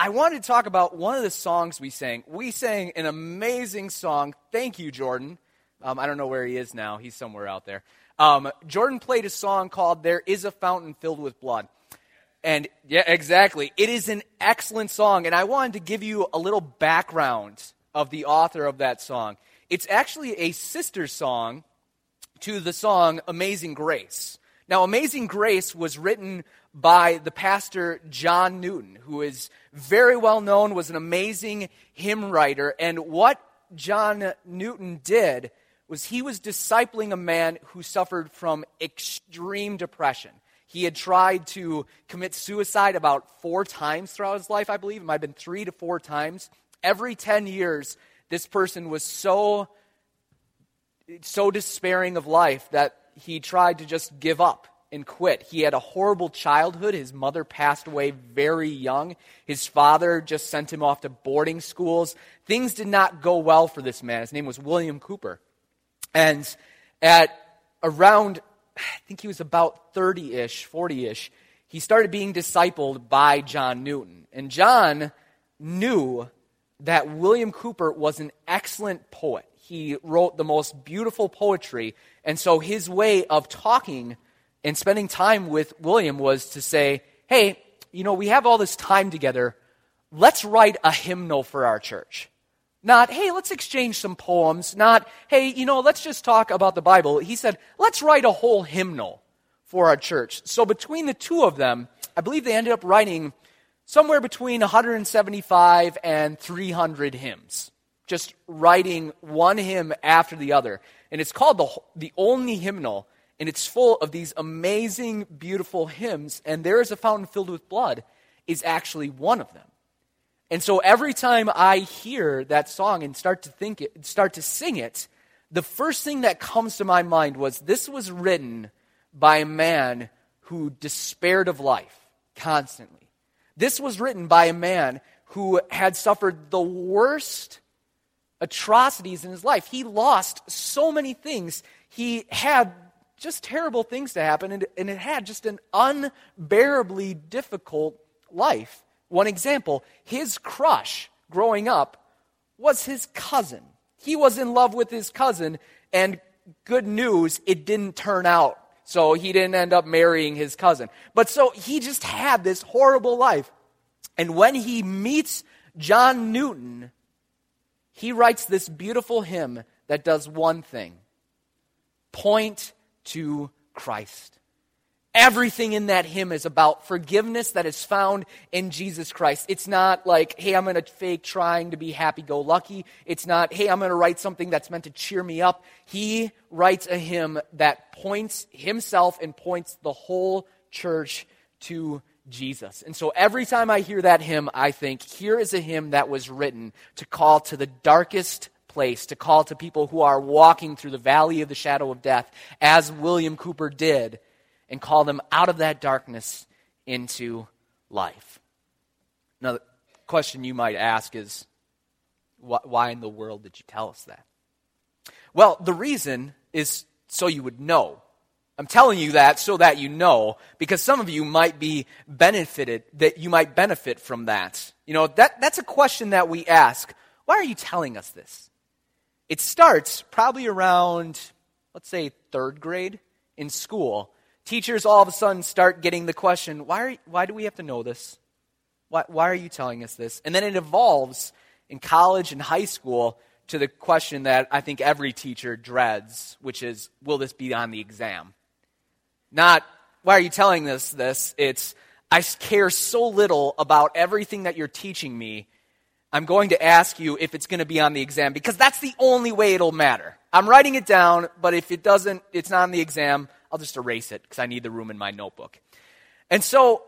I wanted to talk about one of the songs we sang. We sang an amazing song. Thank you, Jordan. Um, I don't know where he is now. He's somewhere out there. Um, Jordan played a song called There Is a Fountain Filled with Blood. And yeah, exactly. It is an excellent song. And I wanted to give you a little background of the author of that song. It's actually a sister song to the song Amazing Grace. Now, Amazing Grace was written by the pastor John Newton, who is very well known, was an amazing hymn writer. And what John Newton did was he was discipling a man who suffered from extreme depression. He had tried to commit suicide about four times throughout his life, I believe. It might have been three to four times. Every 10 years, this person was so, so despairing of life that he tried to just give up and quit. He had a horrible childhood. His mother passed away very young. His father just sent him off to boarding schools. Things did not go well for this man. His name was William Cowper. And at around I think he was about 30 ish, 40 ish, he started being discipled by John Newton. And John knew that William Cowper was an excellent poet. He wrote the most beautiful poetry. And so his way of talking and spending time with William was to say, hey, you know, we have all this time together. Let's write a hymnal for our church. Not, hey, let's exchange some poems. Not, hey, you know, let's just talk about the Bible. He said, let's write a whole hymnal for our church. So between the two of them, I believe they ended up writing somewhere between 175 and 300 hymns. Just writing one hymn after the other. And it's called the, the Olney Hymnal. And it's full of these amazing, beautiful hymns. And there is a fountain filled with blood is actually one of them. And so every time I hear that song and start to think it, start to sing it, the first thing that comes to my mind was this was written by a man who despaired of life constantly. This was written by a man who had suffered the worst atrocities in his life. He lost so many things. He had just terrible things to happen, and, and it had just an unbearably difficult life. One example his crush growing up was his cousin. He was in love with his cousin, and good news, it didn't turn out. So he didn't end up marrying his cousin. But so he just had this horrible life. And when he meets John Newton, he writes this beautiful hymn that does one thing point to Christ. Everything in that hymn is about forgiveness that is found in Jesus Christ. It's not like, hey, I'm going to fake trying to be happy go lucky. It's not, hey, I'm going to write something that's meant to cheer me up. He writes a hymn that points himself and points the whole church to Jesus. And so every time I hear that hymn, I think, here is a hymn that was written to call to the darkest place, to call to people who are walking through the valley of the shadow of death, as William Cowper did and call them out of that darkness into life. Now, the question you might ask is why in the world did you tell us that? Well, the reason is so you would know. I'm telling you that so that you know, because some of you might be benefited, that you might benefit from that. You know, that, that's a question that we ask. Why are you telling us this? It starts probably around, let's say, third grade in school teachers all of a sudden start getting the question why, are, why do we have to know this? Why, why are you telling us this? And then it evolves in college and high school to the question that I think every teacher dreads, which is, will this be on the exam? Not, why are you telling us this? It's, I care so little about everything that you're teaching me. I'm going to ask you if it's going to be on the exam because that's the only way it'll matter. I'm writing it down, but if it doesn't, it's not on the exam, I'll just erase it because I need the room in my notebook. And so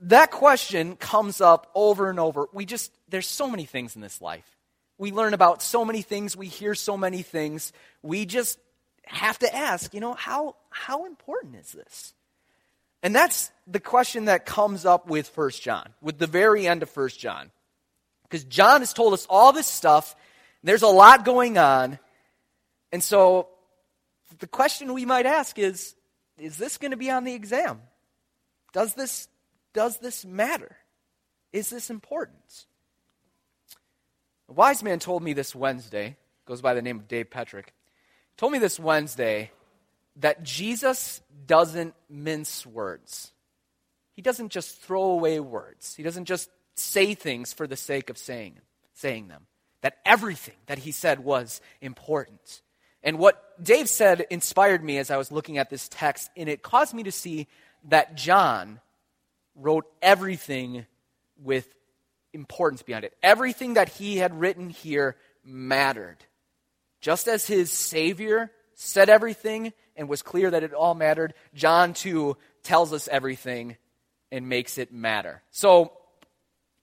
that question comes up over and over. We just, there's so many things in this life. We learn about so many things. We hear so many things. We just have to ask, you know, how, how important is this? And that's the question that comes up with First John, with the very end of First John. Because John has told us all this stuff. There's a lot going on. And so the question we might ask is is this going to be on the exam? Does this, does this matter? is this important? A wise man told me this Wednesday, goes by the name of Dave Petrick, told me this Wednesday that Jesus doesn't mince words. He doesn't just throw away words. He doesn't just say things for the sake of saying, saying them. That everything that he said was important. And what Dave said inspired me as I was looking at this text, and it caused me to see that John wrote everything with importance behind it. Everything that he had written here mattered. Just as his Savior said everything and was clear that it all mattered, John too tells us everything and makes it matter. So,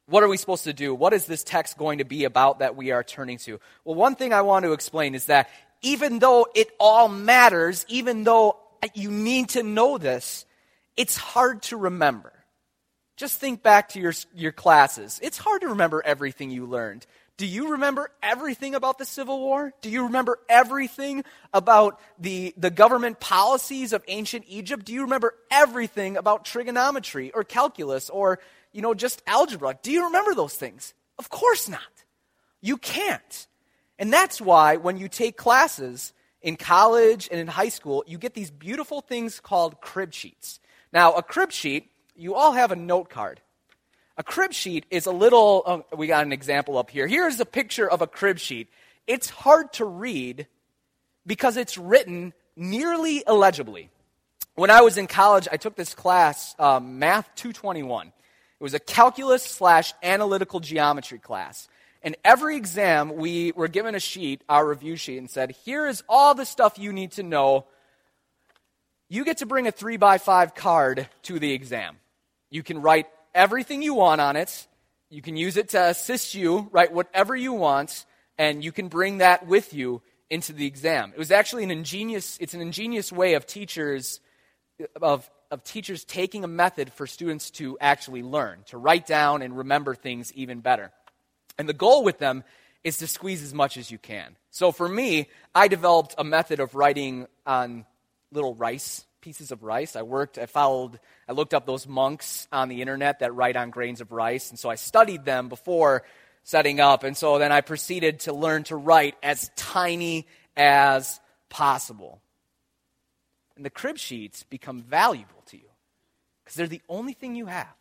what are we supposed to do? What is this text going to be about that we are turning to? Well, one thing I want to explain is that even though it all matters, even though you need to know this, it's hard to remember. Just think back to your, your classes. It's hard to remember everything you learned. Do you remember everything about the Civil War? Do you remember everything about the, the government policies of ancient Egypt? Do you remember everything about trigonometry or calculus or, you know, just algebra? Do you remember those things? Of course not. You can't. And that's why when you take classes in college and in high school, you get these beautiful things called crib sheets. Now, a crib sheet you all have a note card. A crib sheet is a little, oh, we got an example up here. Here's a picture of a crib sheet. It's hard to read because it's written nearly illegibly. When I was in college, I took this class, um, Math 221. It was a calculus slash analytical geometry class. And every exam, we were given a sheet, our review sheet, and said, here is all the stuff you need to know. You get to bring a three by five card to the exam. You can write everything you want on it. You can use it to assist you, write whatever you want, and you can bring that with you into the exam. It was actually an ingenious, it's an ingenious way of teachers, of, of teachers taking a method for students to actually learn, to write down and remember things even better. And the goal with them is to squeeze as much as you can. So for me, I developed a method of writing on little rice pieces of rice. I worked, I followed, I looked up those monks on the internet that write on grains of rice. And so I studied them before setting up. And so then I proceeded to learn to write as tiny as possible. And the crib sheets become valuable because they're the only thing you have.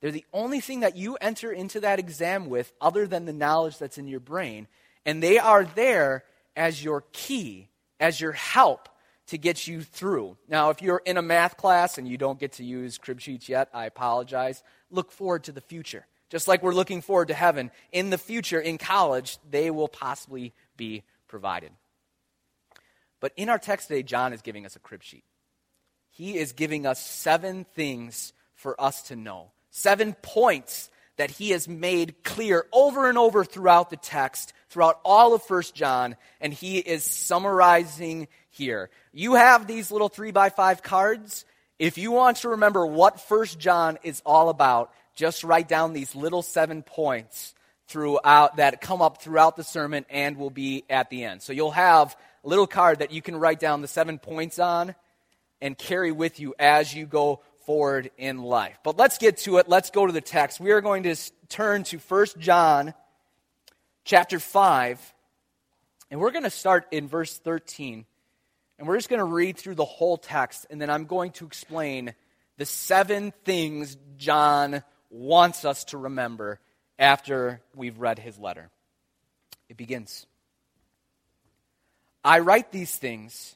They're the only thing that you enter into that exam with other than the knowledge that's in your brain. And they are there as your key, as your help to get you through. Now, if you're in a math class and you don't get to use crib sheets yet, I apologize. Look forward to the future. Just like we're looking forward to heaven, in the future, in college, they will possibly be provided. But in our text today, John is giving us a crib sheet. He is giving us seven things for us to know, seven points that he has made clear over and over throughout the text, throughout all of First John, and he is summarizing here. You have these little three by five cards. If you want to remember what First John is all about, just write down these little seven points throughout that come up throughout the sermon and will be at the end. So you'll have a little card that you can write down the seven points on and carry with you as you go forward in life. But let's get to it. Let's go to the text. We are going to turn to First John chapter 5 and we're going to start in verse 13 and we're just going to read through the whole text, and then I'm going to explain the seven things John wants us to remember after we've read his letter. It begins I write these things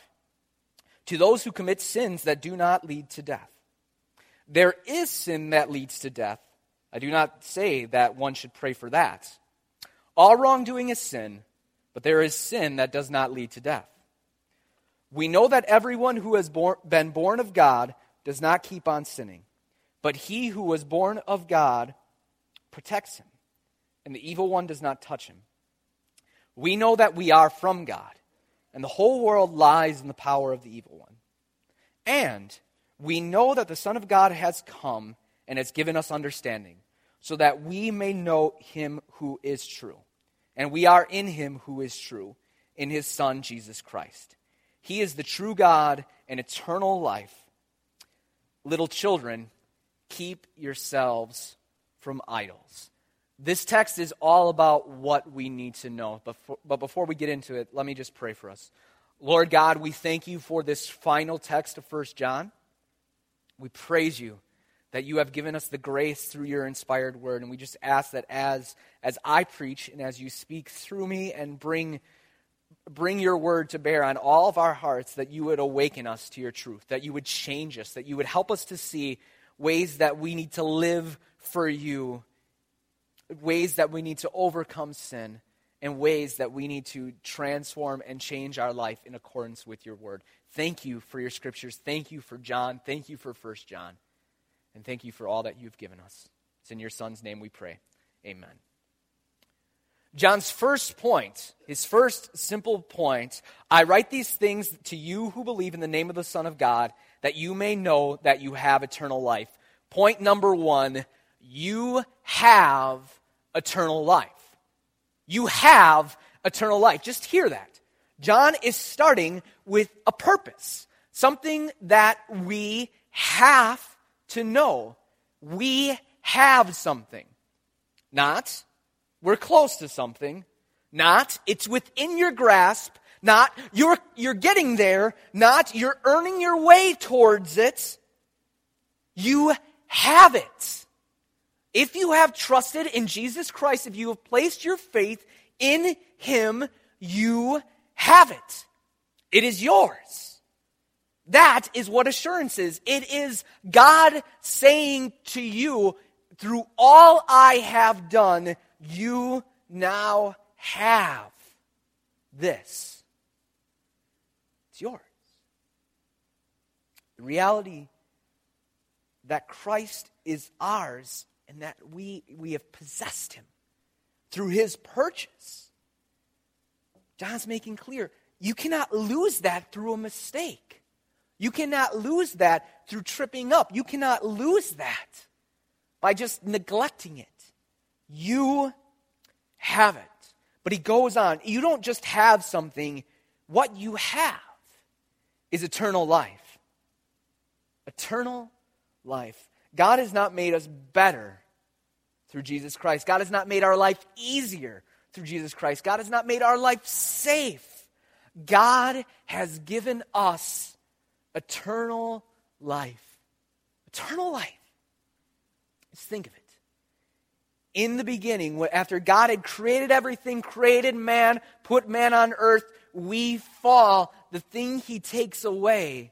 To those who commit sins that do not lead to death, there is sin that leads to death. I do not say that one should pray for that. All wrongdoing is sin, but there is sin that does not lead to death. We know that everyone who has been born of God does not keep on sinning, but he who was born of God protects him, and the evil one does not touch him. We know that we are from God, and the whole world lies in the power of the evil one. And we know that the Son of God has come and has given us understanding, so that we may know him who is true. And we are in him who is true, in his Son, Jesus Christ. He is the true God and eternal life. Little children, keep yourselves from idols. This text is all about what we need to know. But before we get into it, let me just pray for us. Lord God, we thank you for this final text of 1 John. We praise you that you have given us the grace through your inspired word. And we just ask that as, as I preach and as you speak through me and bring, bring your word to bear on all of our hearts, that you would awaken us to your truth, that you would change us, that you would help us to see ways that we need to live for you ways that we need to overcome sin, and ways that we need to transform and change our life in accordance with your word. Thank you for your scriptures. Thank you for John. Thank you for First John. And thank you for all that you've given us. It's in your son's name we pray. Amen. John's first point, his first simple point I write these things to you who believe in the name of the Son of God, that you may know that you have eternal life. Point number one you have eternal life. You have eternal life. Just hear that. John is starting with a purpose, something that we have to know. We have something. Not, we're close to something. Not, it's within your grasp. Not, you're, you're getting there. Not, you're earning your way towards it. You have it. If you have trusted in Jesus Christ, if you have placed your faith in Him, you have it. It is yours. That is what assurance is. It is God saying to you, through all I have done, you now have this. It's yours. The reality that Christ is ours and that we, we have possessed him through his purchase. John's making clear you cannot lose that through a mistake. You cannot lose that through tripping up. You cannot lose that by just neglecting it. You have it. But he goes on. You don't just have something, what you have is eternal life. Eternal life. God has not made us better through Jesus Christ. God has not made our life easier through Jesus Christ. God has not made our life safe. God has given us eternal life. Eternal life. Let's think of it. In the beginning, after God had created everything, created man, put man on earth, we fall. The thing he takes away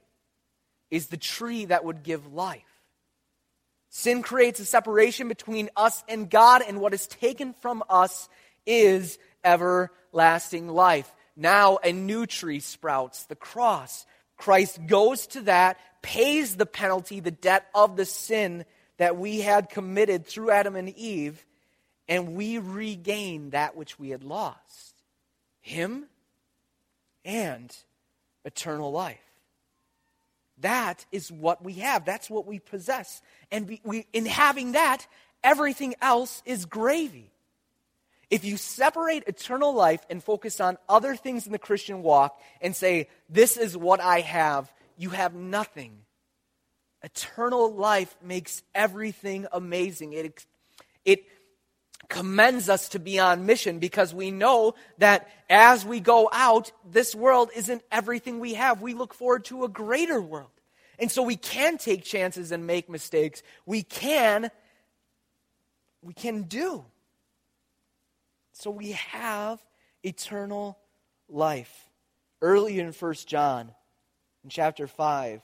is the tree that would give life. Sin creates a separation between us and God, and what is taken from us is everlasting life. Now a new tree sprouts, the cross. Christ goes to that, pays the penalty, the debt of the sin that we had committed through Adam and Eve, and we regain that which we had lost Him and eternal life. That is what we have. That's what we possess. And we, we, in having that, everything else is gravy. If you separate eternal life and focus on other things in the Christian walk and say, This is what I have, you have nothing. Eternal life makes everything amazing. It, it commends us to be on mission because we know that as we go out, this world isn't everything we have. We look forward to a greater world. And so we can take chances and make mistakes. We can we can do. So we have eternal life. Early in 1 John, in chapter 5,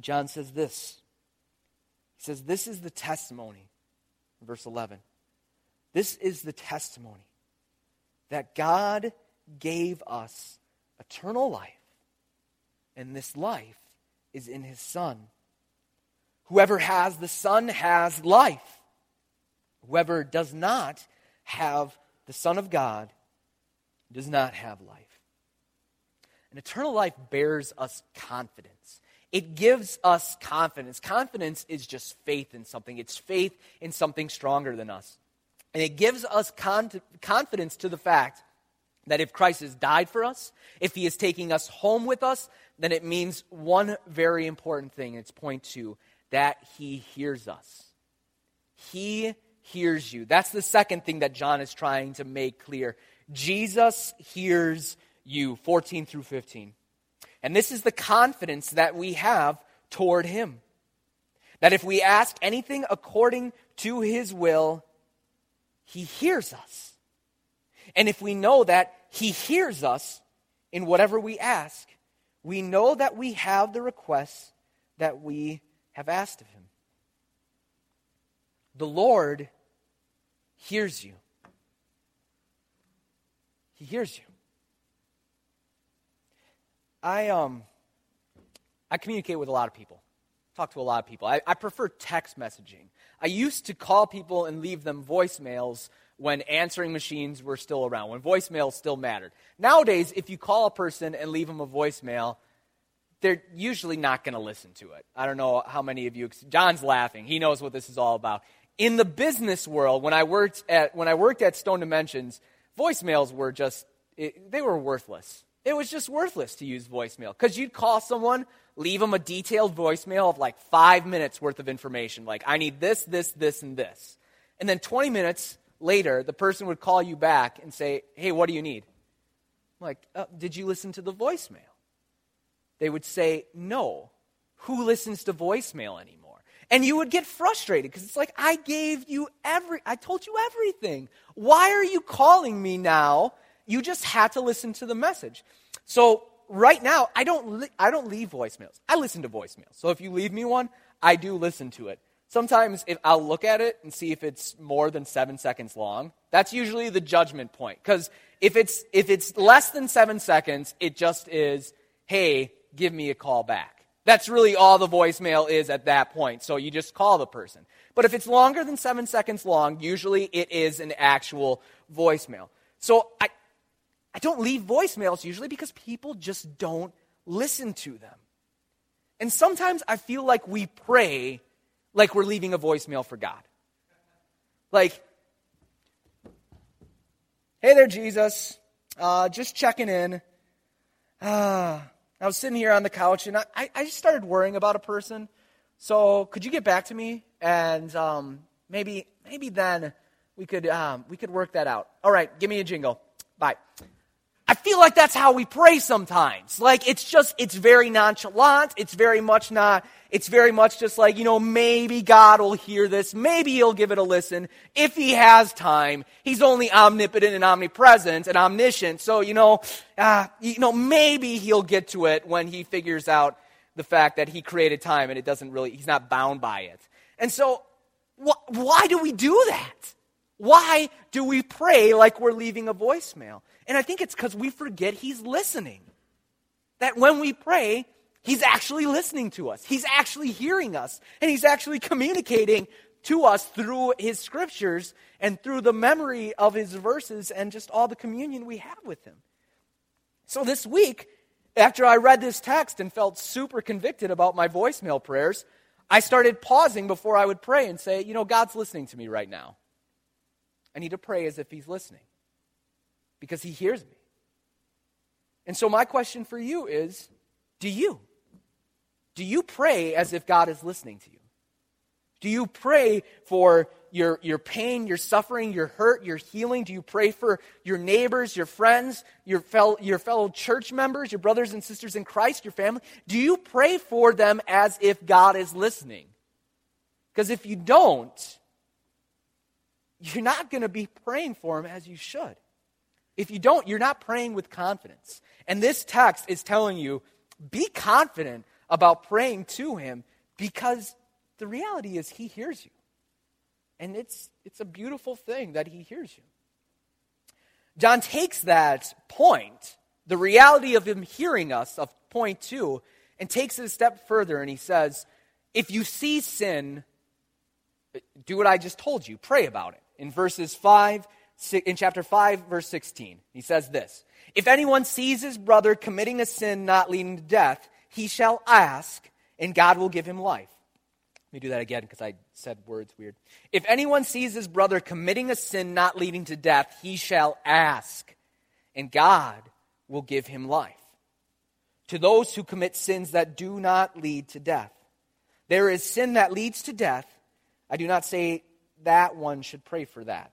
John says this. He says, This is the testimony, verse 11. This is the testimony that God gave us eternal life, and this life is in his Son. Whoever has the Son has life. Whoever does not have the Son of God does not have life. And eternal life bears us confidence. It gives us confidence. Confidence is just faith in something, it's faith in something stronger than us. And it gives us con- confidence to the fact that if Christ has died for us, if he is taking us home with us, then it means one very important thing. It's point two that he hears us. He hears you. That's the second thing that John is trying to make clear. Jesus hears you, 14 through 15. And this is the confidence that we have toward him. That if we ask anything according to his will, he hears us. And if we know that he hears us in whatever we ask, we know that we have the requests that we have asked of him. The Lord hears you. He hears you. I um I communicate with a lot of people. Talk to a lot of people. I, I prefer text messaging. I used to call people and leave them voicemails when answering machines were still around, when voicemails still mattered. Nowadays, if you call a person and leave them a voicemail, they're usually not going to listen to it. I don't know how many of you. John's laughing. He knows what this is all about. In the business world, when I worked at when I worked at Stone Dimensions, voicemails were just it, they were worthless. It was just worthless to use voicemail because you'd call someone, leave them a detailed voicemail of like five minutes worth of information, like I need this, this, this, and this, and then 20 minutes later, the person would call you back and say, "Hey, what do you need?" I'm like, uh, "Did you listen to the voicemail?" They would say, "No." Who listens to voicemail anymore? And you would get frustrated because it's like, I gave you every, I told you everything. Why are you calling me now? You just had to listen to the message. So right now, I don't, li- I don't leave voicemails. I listen to voicemails. So if you leave me one, I do listen to it. Sometimes if I'll look at it and see if it's more than seven seconds long. That's usually the judgment point. Because if it's, if it's less than seven seconds, it just is, hey, give me a call back. That's really all the voicemail is at that point. So you just call the person. But if it's longer than seven seconds long, usually it is an actual voicemail. So I, I don't leave voicemails usually because people just don't listen to them. And sometimes I feel like we pray like we're leaving a voicemail for God. Like, hey there, Jesus. Uh, just checking in. Ah. I was sitting here on the couch and I, I just started worrying about a person. So could you get back to me and um, maybe maybe then we could um, we could work that out. All right, give me a jingle. Bye. I feel like that's how we pray sometimes. Like it's just, it's very nonchalant. It's very much not, it's very much just like, you know, maybe God will hear this. Maybe he'll give it a listen. If he has time, he's only omnipotent and omnipresent and omniscient. So, you know, uh, you know, maybe he'll get to it when he figures out the fact that he created time and it doesn't really, he's not bound by it. And so, wh- why do we do that? Why do we pray like we're leaving a voicemail? And I think it's because we forget He's listening. That when we pray, He's actually listening to us, He's actually hearing us, and He's actually communicating to us through His scriptures and through the memory of His verses and just all the communion we have with Him. So this week, after I read this text and felt super convicted about my voicemail prayers, I started pausing before I would pray and say, you know, God's listening to me right now. I need to pray as if He's listening because He hears me. And so, my question for you is do you? Do you pray as if God is listening to you? Do you pray for your, your pain, your suffering, your hurt, your healing? Do you pray for your neighbors, your friends, your fellow, your fellow church members, your brothers and sisters in Christ, your family? Do you pray for them as if God is listening? Because if you don't, you're not going to be praying for them as you should. If you don't, you're not praying with confidence. And this text is telling you be confident about praying to him because the reality is he hears you. And it's, it's a beautiful thing that he hears you. John takes that point, the reality of him hearing us, of point two, and takes it a step further and he says, if you see sin, do what I just told you, pray about it. In verses 5, in chapter 5, verse 16. He says this If anyone sees his brother committing a sin not leading to death, he shall ask, and God will give him life. Let me do that again because I said words weird. If anyone sees his brother committing a sin not leading to death, he shall ask, and God will give him life. To those who commit sins that do not lead to death, there is sin that leads to death. I do not say that one should pray for that.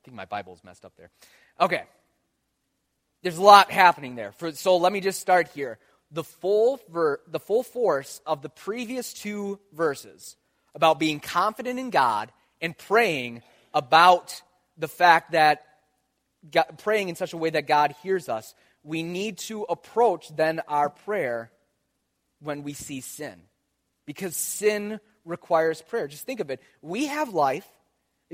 I think my Bible's messed up there. Okay. There's a lot happening there. For, so let me just start here. The full, ver, the full force of the previous two verses about being confident in God and praying about the fact that God, praying in such a way that God hears us, we need to approach then our prayer when we see sin. Because sin requires prayer. Just think of it. We have life.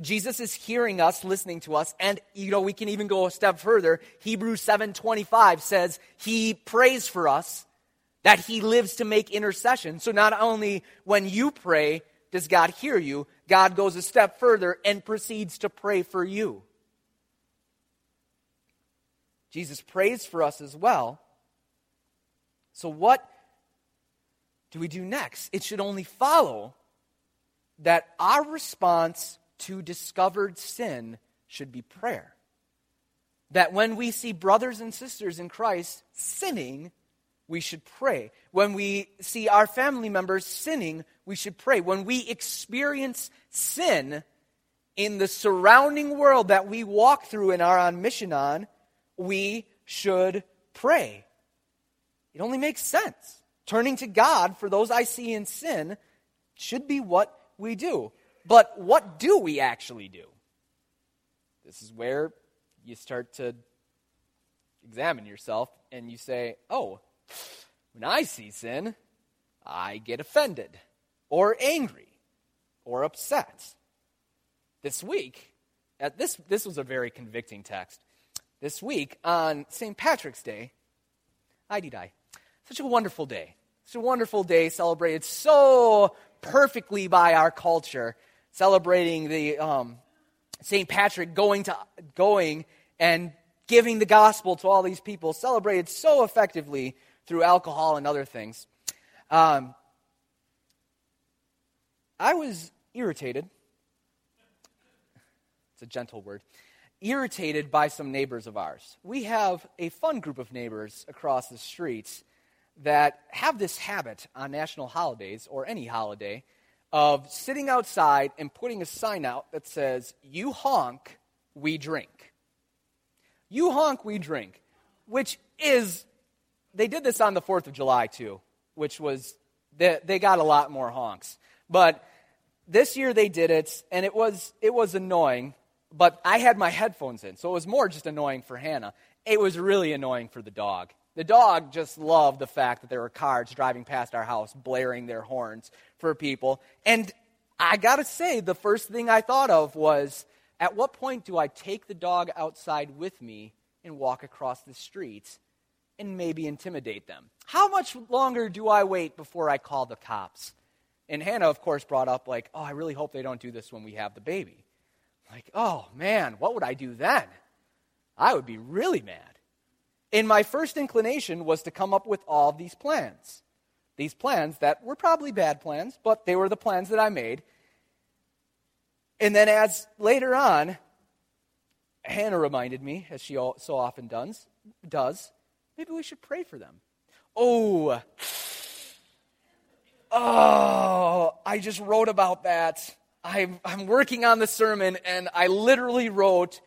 Jesus is hearing us, listening to us, and you know, we can even go a step further. Hebrews 7:25 says he prays for us, that he lives to make intercession. So not only when you pray does God hear you, God goes a step further and proceeds to pray for you. Jesus prays for us as well. So what do we do next? It should only follow that our response to discovered sin should be prayer. That when we see brothers and sisters in Christ sinning, we should pray. When we see our family members sinning, we should pray. When we experience sin in the surrounding world that we walk through and are on mission on, we should pray. It only makes sense. Turning to God for those I see in sin should be what we do. But what do we actually do? This is where you start to examine yourself and you say, oh, when I see sin, I get offended or angry or upset. This week, at this, this was a very convicting text. This week, on St. Patrick's Day, I did I. Such a wonderful day. Such a wonderful day celebrated so perfectly by our culture, celebrating the um, St. Patrick going to going and giving the gospel to all these people, celebrated so effectively through alcohol and other things. Um, I was irritated. It's a gentle word. Irritated by some neighbors of ours. We have a fun group of neighbors across the street that have this habit on national holidays or any holiday of sitting outside and putting a sign out that says, You honk, we drink. You honk, we drink. Which is, they did this on the 4th of July too, which was, they, they got a lot more honks. But this year they did it, and it was, it was annoying, but I had my headphones in, so it was more just annoying for Hannah. It was really annoying for the dog. The dog just loved the fact that there were cars driving past our house, blaring their horns for people. And I got to say, the first thing I thought of was at what point do I take the dog outside with me and walk across the street and maybe intimidate them? How much longer do I wait before I call the cops? And Hannah, of course, brought up, like, oh, I really hope they don't do this when we have the baby. Like, oh, man, what would I do then? I would be really mad. And my first inclination was to come up with all these plans. These plans that were probably bad plans, but they were the plans that I made. And then, as later on, Hannah reminded me, as she so often does, does maybe we should pray for them. Oh, oh, I just wrote about that. I'm, I'm working on the sermon, and I literally wrote,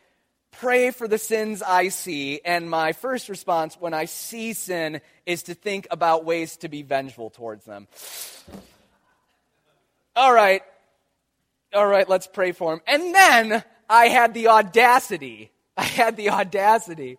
pray for the sins I see. And my first response when I see sin is to think about ways to be vengeful towards them. All right. All right, let's pray for him. And then I had the audacity, I had the audacity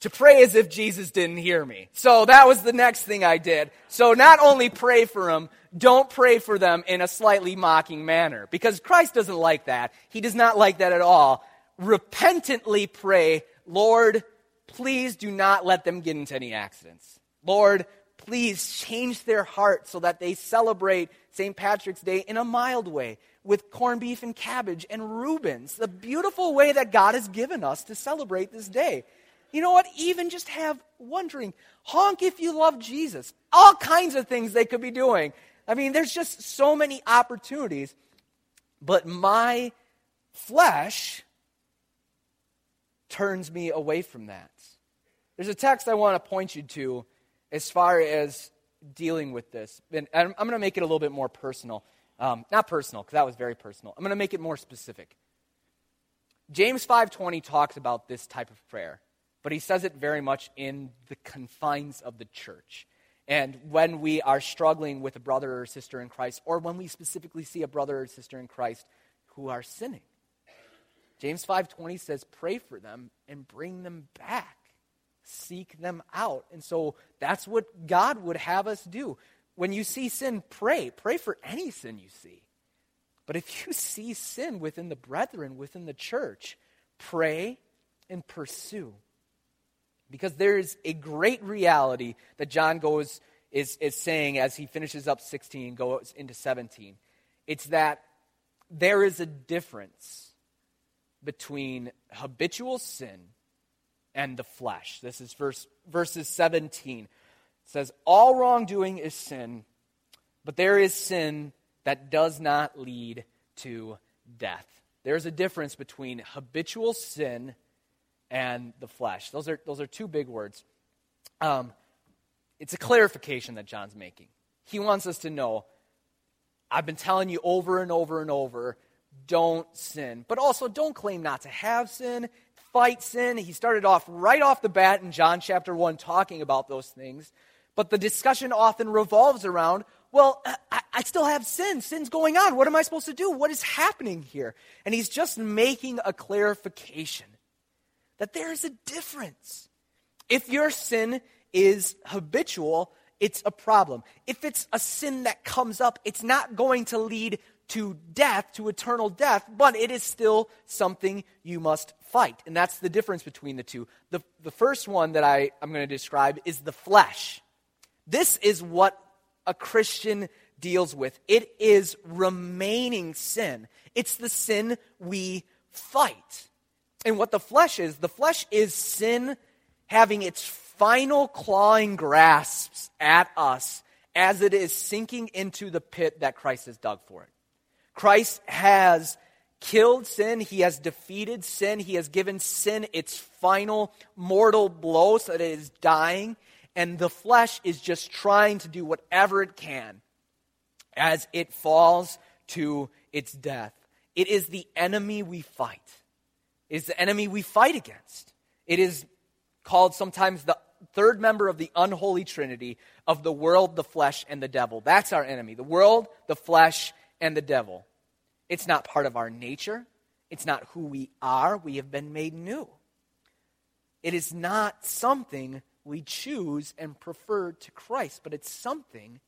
to pray as if Jesus didn't hear me. So that was the next thing I did. So not only pray for them, don't pray for them in a slightly mocking manner because Christ doesn't like that. He does not like that at all repentantly pray, Lord, please do not let them get into any accidents. Lord, please change their heart so that they celebrate St. Patrick's Day in a mild way. with corned beef and cabbage and Reubens, the beautiful way that God has given us to celebrate this day. You know what? Even just have one drink. Honk if you love Jesus. All kinds of things they could be doing. I mean, there's just so many opportunities. But my flesh turns me away from that. There's a text I want to point you to as far as dealing with this. And I'm, going to make it a little bit more personal. Um, not personal, because that was very personal. I'm going to make it more specific. James 5:20 talks about this type of prayer, but he says it very much in the confines of the church. And when we are struggling with a brother or sister in Christ, or when we specifically see a brother or sister in Christ who are sinning, James 5:20 says, "Pray for them and bring them back. Seek them out." And so that's what God would have us do. When you see sin, pray. Pray for any sin you see. But if you see sin within the brethren, within the church, pray and pursue. Because there's a great reality that John goes is, is saying as he finishes up 16 goes into 17. It's that there is a difference between habitual sin and the flesh. This is verse, verses 17. It says, All wrongdoing is sin, but there is sin that does not lead to death. There's a difference between habitual sin and the flesh. Those are, those are two big words. Um, it's a clarification that John's making. He wants us to know I've been telling you over and over and over don't sin. But also, don't claim not to have sin. Fight sin. He started off right off the bat in John chapter 1 talking about those things. But the discussion often revolves around well, I, I, still have sin. Sin's going on. What am I supposed to do? What is happening here? And he's just making a clarification that there is a difference. If your sin is habitual, it's a problem. If it's a sin that comes up, it's not going to lead to death, to eternal death, but it is still something you must fight. And that's the difference between the two. The, the first one that I, I'm going to describe is the flesh. This is what a Christian deals with it is remaining sin, it's the sin we fight. And what the flesh is, the flesh is sin having its final clawing grasps at us as it is sinking into the pit that Christ has dug for it. Christ has killed sin, he has defeated sin, he has given sin its final mortal blow so that it is dying, and the flesh is just trying to do whatever it can as it falls to its death. It is the enemy we fight. It is the enemy we fight against. It is called sometimes the third member of the unholy trinity of the world, the flesh, and the devil. That's our enemy. The world, the flesh, and the devil. It's not part of our nature. It's not who we are. We have been made new. It is not something we choose and prefer to Christ, but it's something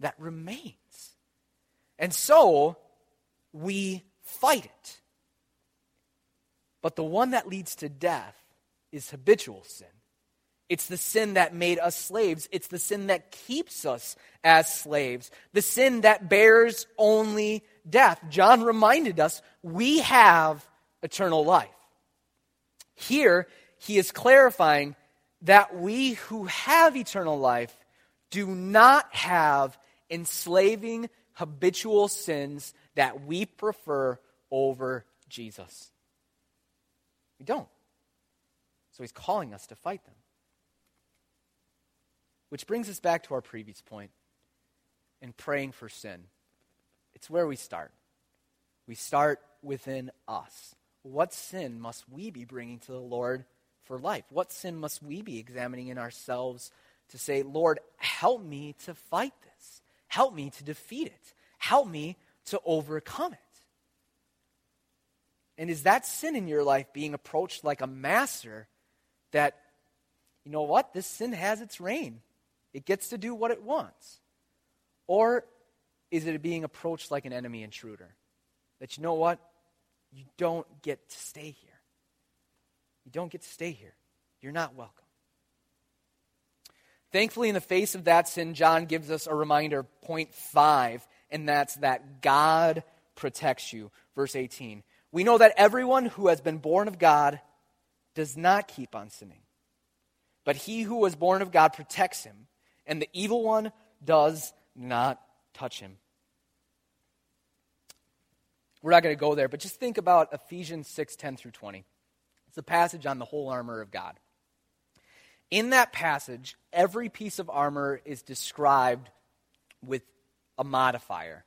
that remains. And so we fight it. But the one that leads to death is habitual sin. It's the sin that made us slaves. It's the sin that keeps us as slaves. The sin that bears only death. John reminded us we have eternal life. Here, he is clarifying that we who have eternal life do not have enslaving habitual sins that we prefer over Jesus. We don't. So he's calling us to fight them. Which brings us back to our previous point in praying for sin. It's where we start. We start within us. What sin must we be bringing to the Lord for life? What sin must we be examining in ourselves to say, Lord, help me to fight this? Help me to defeat it. Help me to overcome it. And is that sin in your life being approached like a master that, you know what, this sin has its reign? It gets to do what it wants. Or is it being approached like an enemy intruder? That you know what? You don't get to stay here. You don't get to stay here. You're not welcome. Thankfully, in the face of that sin, John gives us a reminder, point five, and that's that God protects you. Verse 18. We know that everyone who has been born of God does not keep on sinning. But he who was born of God protects him, and the evil one does not touch him. We're not going to go there, but just think about Ephesians 6 10 through 20. It's a passage on the whole armor of God. In that passage, every piece of armor is described with a modifier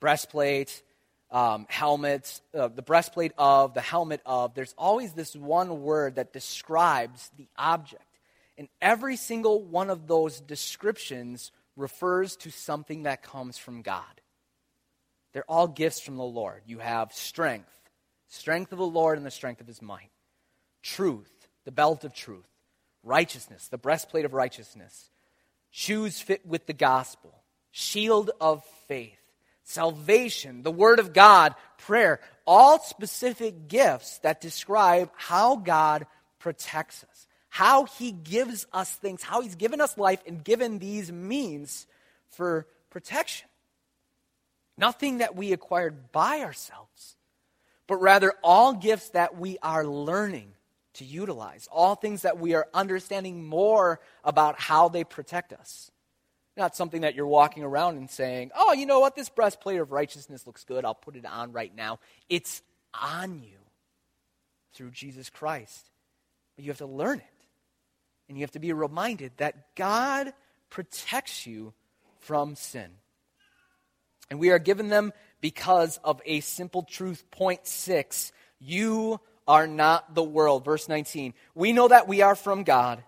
breastplate, um, helmets, uh, the breastplate of, the helmet of. There's always this one word that describes the object. And every single one of those descriptions refers to something that comes from God. They're all gifts from the Lord. You have strength, strength of the Lord and the strength of his might, truth, the belt of truth, righteousness, the breastplate of righteousness, shoes fit with the gospel, shield of faith, salvation, the word of God, prayer, all specific gifts that describe how God protects us, how he gives us things, how he's given us life and given these means for protection. Nothing that we acquired by ourselves, but rather all gifts that we are learning to utilize, all things that we are understanding more about how they protect us. Not something that you're walking around and saying, oh, you know what, this breastplate of righteousness looks good, I'll put it on right now. It's on you through Jesus Christ. But you have to learn it. And you have to be reminded that God protects you from sin. And we are given them because of a simple truth. Point six you are not the world. Verse 19. We know that we are from God,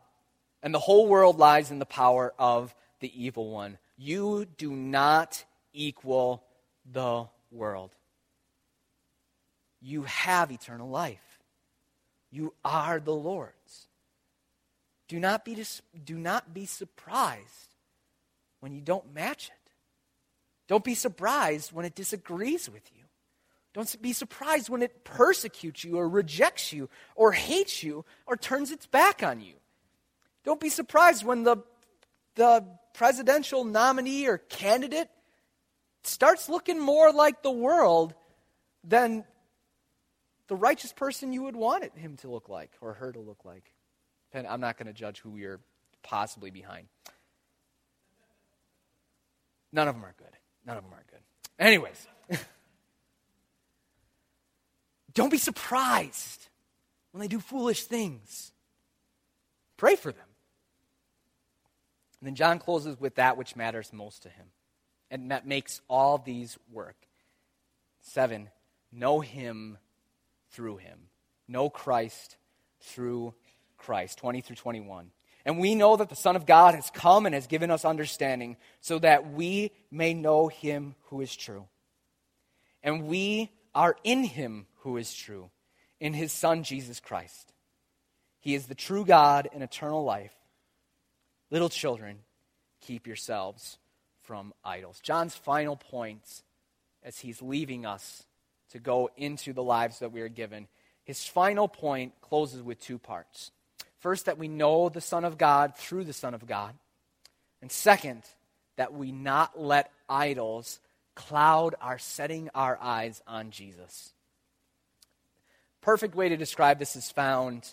and the whole world lies in the power of the evil one. You do not equal the world. You have eternal life. You are the Lord's. Do not be, dis- do not be surprised when you don't match it. Don't be surprised when it disagrees with you. Don't be surprised when it persecutes you or rejects you or hates you or turns its back on you. Don't be surprised when the, the presidential nominee or candidate starts looking more like the world than the righteous person you would want him to look like or her to look like. I'm not going to judge who you're possibly behind. None of them are good. None of them are good. Anyways, don't be surprised when they do foolish things. Pray for them. And then John closes with that which matters most to him. And that makes all these work. Seven, know him through him. Know Christ through Christ. 20 through 21. And we know that the Son of God has come and has given us understanding so that we may know him who is true. And we are in him who is true, in his Son, Jesus Christ. He is the true God and eternal life. Little children, keep yourselves from idols. John's final point as he's leaving us to go into the lives that we are given, his final point closes with two parts. First, that we know the Son of God through the Son of God. And second, that we not let idols cloud our setting our eyes on Jesus. Perfect way to describe this is found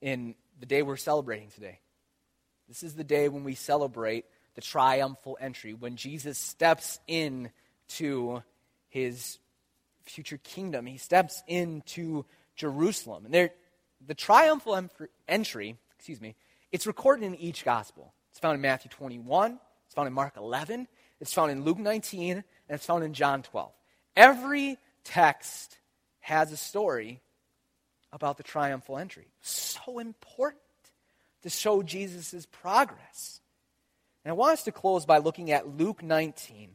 in the day we're celebrating today. This is the day when we celebrate the triumphal entry, when Jesus steps in to his future kingdom. He steps into Jerusalem. And there, the triumphal entry, excuse me, it's recorded in each gospel. It's found in Matthew 21, it's found in Mark 11, it's found in Luke 19, and it's found in John 12. Every text has a story about the triumphal entry. So important to show Jesus' progress. And I want us to close by looking at Luke 19.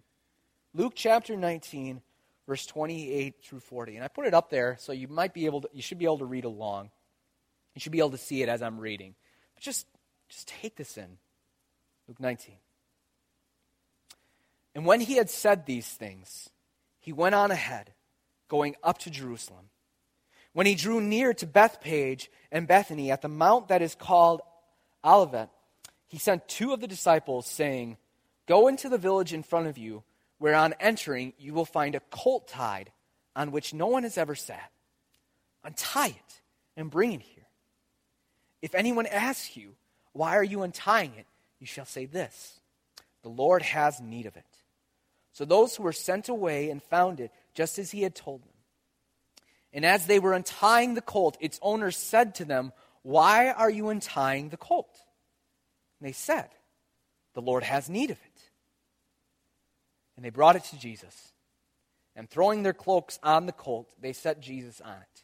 Luke chapter 19, verse 28 through 40. And I put it up there so you might be able to, you should be able to read along. You should be able to see it as I'm reading. But just, just take this in. Luke 19. And when he had said these things, he went on ahead, going up to Jerusalem. When he drew near to Bethphage and Bethany at the mount that is called Olivet, he sent two of the disciples, saying, Go into the village in front of you where on entering you will find a colt tied on which no one has ever sat. Untie it and bring it here. If anyone asks you, Why are you untying it? you shall say this The Lord has need of it. So those who were sent away and found it just as he had told them. And as they were untying the colt, its owner said to them, Why are you untying the colt? And they said, The Lord has need of it. And they brought it to Jesus. And throwing their cloaks on the colt, they set Jesus on it.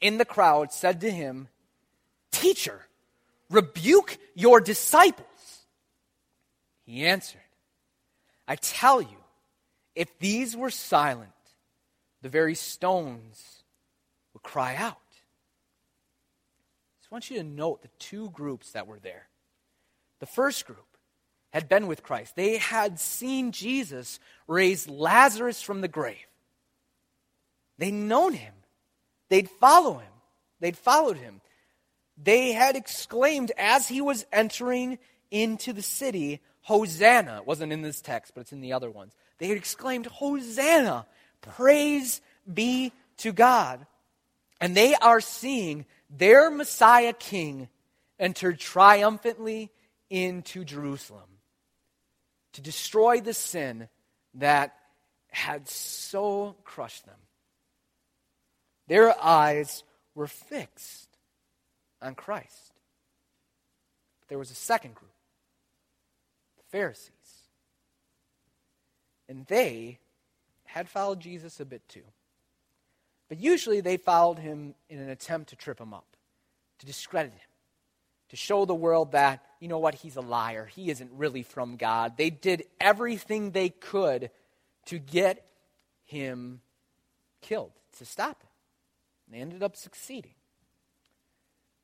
in the crowd said to him, Teacher, rebuke your disciples. He answered, I tell you, if these were silent, the very stones would cry out. I just want you to note the two groups that were there. The first group had been with Christ, they had seen Jesus raise Lazarus from the grave. They'd known him, they'd follow him, they'd followed him. They had exclaimed as he was entering into the city, Hosanna. It wasn't in this text, but it's in the other ones. They had exclaimed, Hosanna! Praise be to God. And they are seeing their Messiah King enter triumphantly into Jerusalem to destroy the sin that had so crushed them. Their eyes were fixed on Christ. But there was a second group the Pharisees. And they had followed Jesus a bit too. But usually they followed him in an attempt to trip him up, to discredit him, to show the world that, you know what, he's a liar. He isn't really from God. They did everything they could to get him killed, to stop him. And they ended up succeeding.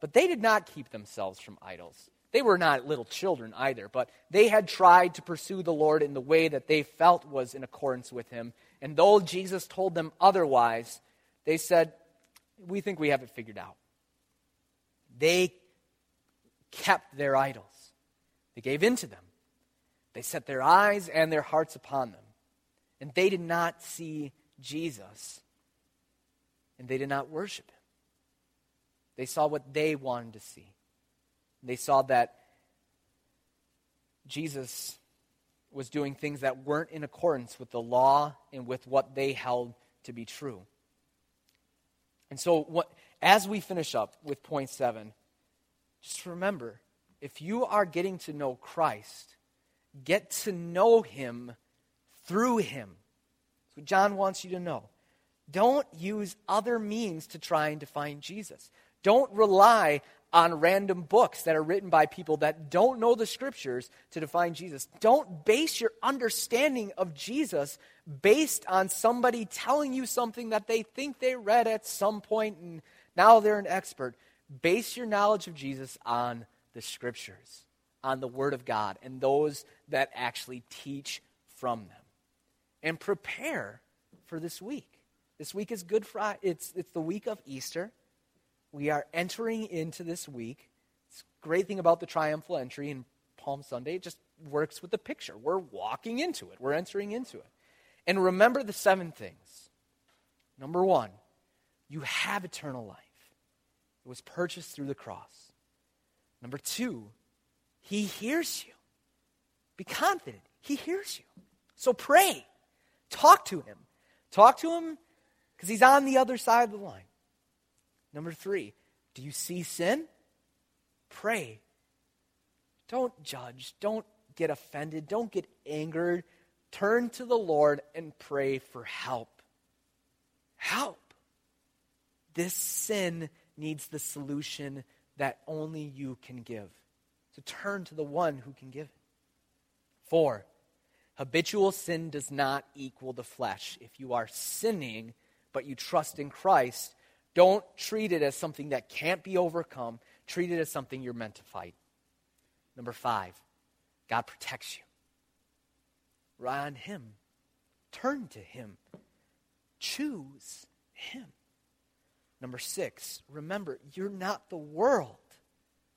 But they did not keep themselves from idols. They were not little children either, but they had tried to pursue the Lord in the way that they felt was in accordance with him. And though Jesus told them otherwise, they said, We think we have it figured out. They kept their idols, they gave in to them. They set their eyes and their hearts upon them. And they did not see Jesus, and they did not worship him. They saw what they wanted to see. They saw that Jesus was doing things that weren't in accordance with the law and with what they held to be true. And so, what, as we finish up with point seven, just remember if you are getting to know Christ, get to know him through him. That's what John wants you to know. Don't use other means to try and define Jesus. Don't rely on random books that are written by people that don't know the scriptures to define Jesus. Don't base your understanding of Jesus based on somebody telling you something that they think they read at some point and now they're an expert. Base your knowledge of Jesus on the scriptures, on the Word of God, and those that actually teach from them. And prepare for this week. This week is Good Friday. It's, it's the week of Easter. We are entering into this week. It's great thing about the triumphal entry in Palm Sunday. It just works with the picture. We're walking into it, we're entering into it. And remember the seven things. Number one, you have eternal life. It was purchased through the cross. Number two, he hears you. Be confident. He hears you. So pray. Talk to him. Talk to him because he's on the other side of the line. Number three, do you see sin? Pray. Don't judge. Don't get offended. Don't get angered. Turn to the Lord and pray for help. Help. This sin needs the solution that only you can give. So turn to the one who can give it. Four, Habitual sin does not equal the flesh. If you are sinning, but you trust in Christ, don't treat it as something that can't be overcome. Treat it as something you're meant to fight. Number five, God protects you. Rely on Him. Turn to Him. Choose Him. Number six, remember, you're not the world.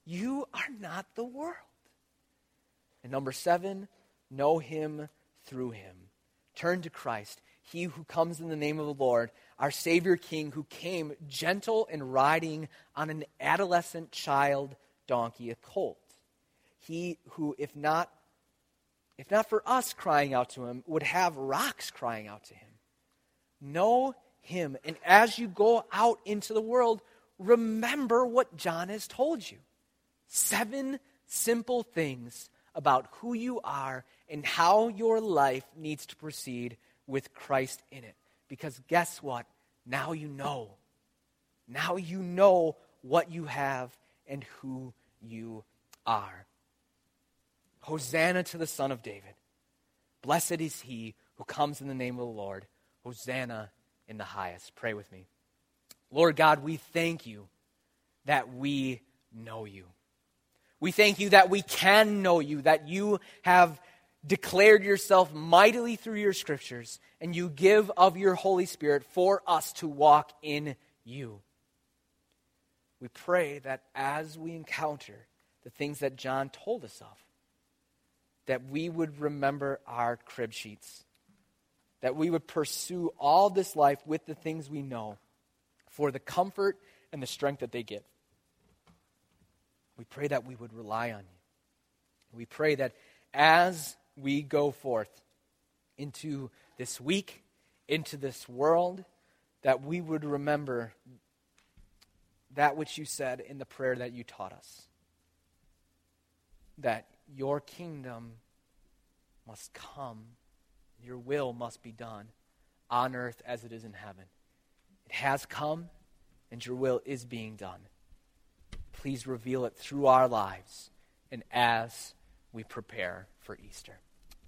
You are not the world. And number seven, know Him through Him. Turn to Christ, He who comes in the name of the Lord, our Savior King, who came gentle and riding on an adolescent child donkey, a colt. He who, if not if not for us crying out to him, would have rocks crying out to him. Know him. And as you go out into the world, remember what John has told you. Seven simple things about who you are and how your life needs to proceed with Christ in it. Because guess what? Now you know. Now you know what you have and who you are. Hosanna to the Son of David. Blessed is he who comes in the name of the Lord. Hosanna in the highest. Pray with me. Lord God, we thank you that we know you. We thank you that we can know you, that you have declared yourself mightily through your scriptures, and you give of your Holy Spirit for us to walk in you. We pray that as we encounter the things that John told us of, that we would remember our crib sheets, that we would pursue all this life with the things we know for the comfort and the strength that they give. We pray that we would rely on you. We pray that as we go forth into this week, into this world, that we would remember that which you said in the prayer that you taught us. That your kingdom must come, your will must be done on earth as it is in heaven. It has come, and your will is being done. Please reveal it through our lives and as we prepare for Easter.